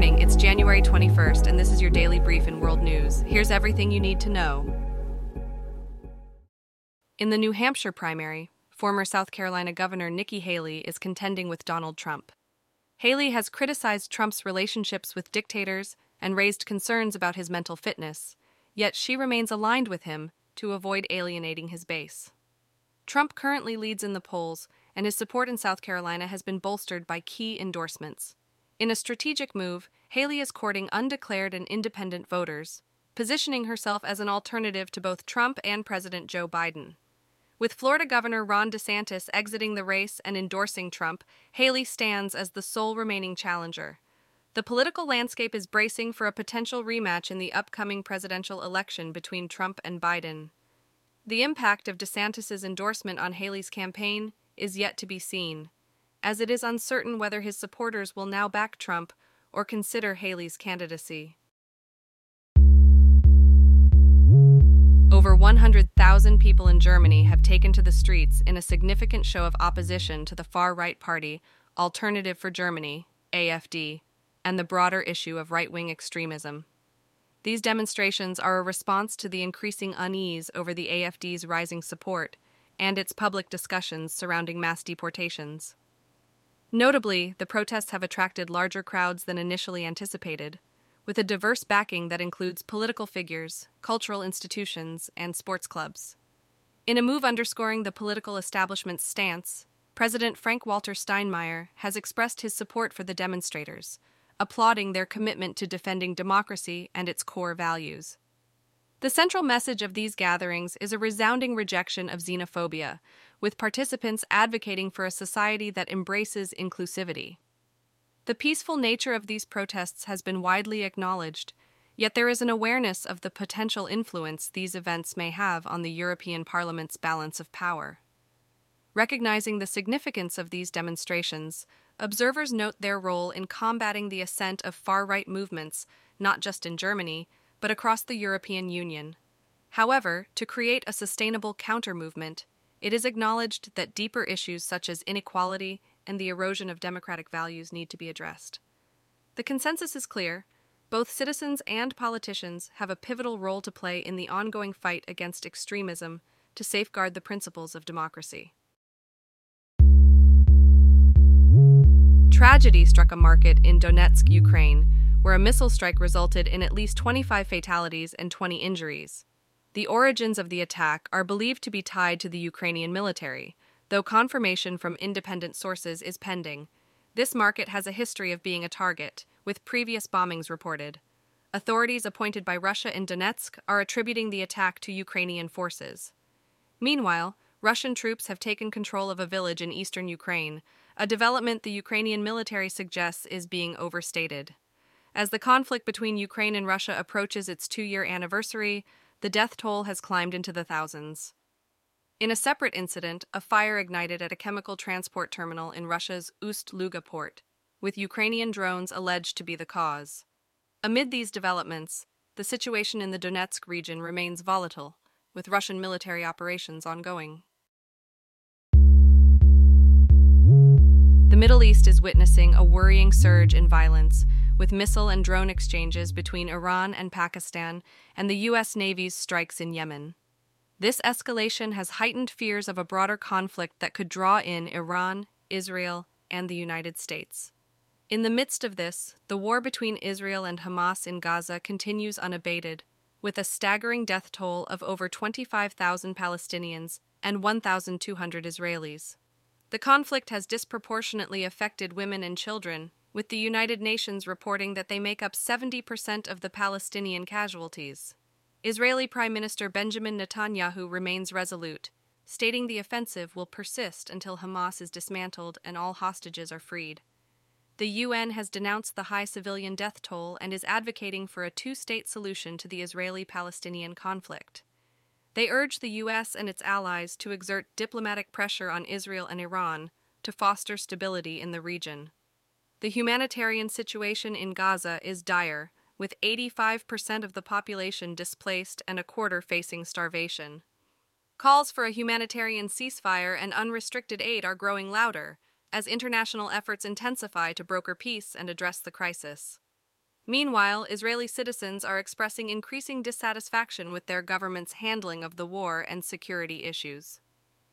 morning, it's January 21st, and this is your daily brief in world news. Here's everything you need to know. In the New Hampshire primary, former South Carolina Governor Nikki Haley is contending with Donald Trump. Haley has criticized Trump's relationships with dictators and raised concerns about his mental fitness, yet she remains aligned with him to avoid alienating his base. Trump currently leads in the polls, and his support in South Carolina has been bolstered by key endorsements. In a strategic move, Haley is courting undeclared and independent voters, positioning herself as an alternative to both Trump and President Joe Biden. With Florida Governor Ron DeSantis exiting the race and endorsing Trump, Haley stands as the sole remaining challenger. The political landscape is bracing for a potential rematch in the upcoming presidential election between Trump and Biden. The impact of DeSantis' endorsement on Haley's campaign is yet to be seen as it is uncertain whether his supporters will now back Trump or consider Haley's candidacy. Over 100,000 people in Germany have taken to the streets in a significant show of opposition to the far right party Alternative for Germany, AFD, and the broader issue of right wing extremism. These demonstrations are a response to the increasing unease over the AFD's rising support and its public discussions surrounding mass deportations. Notably, the protests have attracted larger crowds than initially anticipated, with a diverse backing that includes political figures, cultural institutions, and sports clubs. In a move underscoring the political establishment's stance, President Frank Walter Steinmeier has expressed his support for the demonstrators, applauding their commitment to defending democracy and its core values. The central message of these gatherings is a resounding rejection of xenophobia, with participants advocating for a society that embraces inclusivity. The peaceful nature of these protests has been widely acknowledged, yet there is an awareness of the potential influence these events may have on the European Parliament's balance of power. Recognizing the significance of these demonstrations, observers note their role in combating the ascent of far right movements, not just in Germany, but across the European Union. However, to create a sustainable counter movement, it is acknowledged that deeper issues such as inequality and the erosion of democratic values need to be addressed. The consensus is clear both citizens and politicians have a pivotal role to play in the ongoing fight against extremism to safeguard the principles of democracy. Tragedy struck a market in Donetsk, Ukraine, where a missile strike resulted in at least 25 fatalities and 20 injuries. The origins of the attack are believed to be tied to the Ukrainian military, though confirmation from independent sources is pending. This market has a history of being a target, with previous bombings reported. Authorities appointed by Russia in Donetsk are attributing the attack to Ukrainian forces. Meanwhile, Russian troops have taken control of a village in eastern Ukraine, a development the Ukrainian military suggests is being overstated. As the conflict between Ukraine and Russia approaches its two year anniversary, the death toll has climbed into the thousands. In a separate incident, a fire ignited at a chemical transport terminal in Russia's Ust-Luga port, with Ukrainian drones alleged to be the cause. Amid these developments, the situation in the Donetsk region remains volatile, with Russian military operations ongoing. The Middle East is witnessing a worrying surge in violence with missile and drone exchanges between Iran and Pakistan and the U.S. Navy's strikes in Yemen. This escalation has heightened fears of a broader conflict that could draw in Iran, Israel, and the United States. In the midst of this, the war between Israel and Hamas in Gaza continues unabated, with a staggering death toll of over 25,000 Palestinians and 1,200 Israelis. The conflict has disproportionately affected women and children, with the United Nations reporting that they make up 70% of the Palestinian casualties. Israeli Prime Minister Benjamin Netanyahu remains resolute, stating the offensive will persist until Hamas is dismantled and all hostages are freed. The UN has denounced the high civilian death toll and is advocating for a two state solution to the Israeli Palestinian conflict. They urge the U.S. and its allies to exert diplomatic pressure on Israel and Iran to foster stability in the region. The humanitarian situation in Gaza is dire, with 85% of the population displaced and a quarter facing starvation. Calls for a humanitarian ceasefire and unrestricted aid are growing louder as international efforts intensify to broker peace and address the crisis. Meanwhile, Israeli citizens are expressing increasing dissatisfaction with their government's handling of the war and security issues.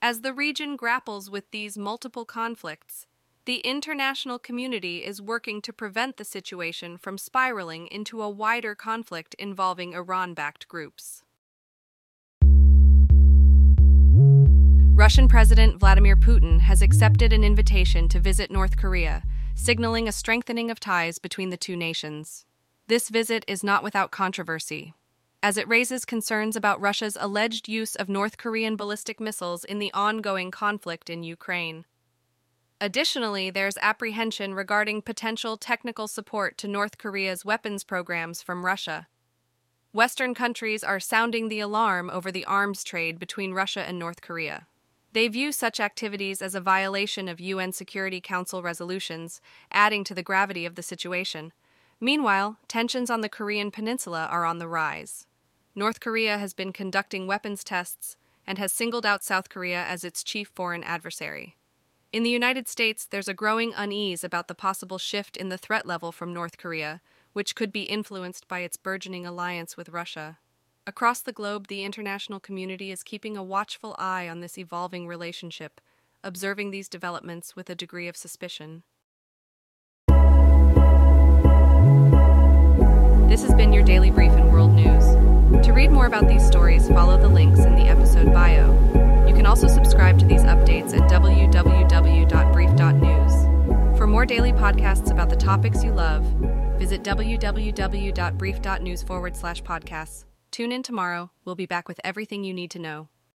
As the region grapples with these multiple conflicts, the international community is working to prevent the situation from spiraling into a wider conflict involving Iran backed groups. Russian President Vladimir Putin has accepted an invitation to visit North Korea, signaling a strengthening of ties between the two nations. This visit is not without controversy, as it raises concerns about Russia's alleged use of North Korean ballistic missiles in the ongoing conflict in Ukraine. Additionally, there's apprehension regarding potential technical support to North Korea's weapons programs from Russia. Western countries are sounding the alarm over the arms trade between Russia and North Korea. They view such activities as a violation of UN Security Council resolutions, adding to the gravity of the situation. Meanwhile, tensions on the Korean peninsula are on the rise. North Korea has been conducting weapons tests and has singled out South Korea as its chief foreign adversary. In the United States, there's a growing unease about the possible shift in the threat level from North Korea, which could be influenced by its burgeoning alliance with Russia. Across the globe, the international community is keeping a watchful eye on this evolving relationship, observing these developments with a degree of suspicion. This has been your daily brief in world news. To read more about these stories, follow the links in the episode bio. You can also subscribe to these updates at www.brief.news. For more daily podcasts about the topics you love, visit www.brief.news forward slash podcasts. Tune in tomorrow. We'll be back with everything you need to know.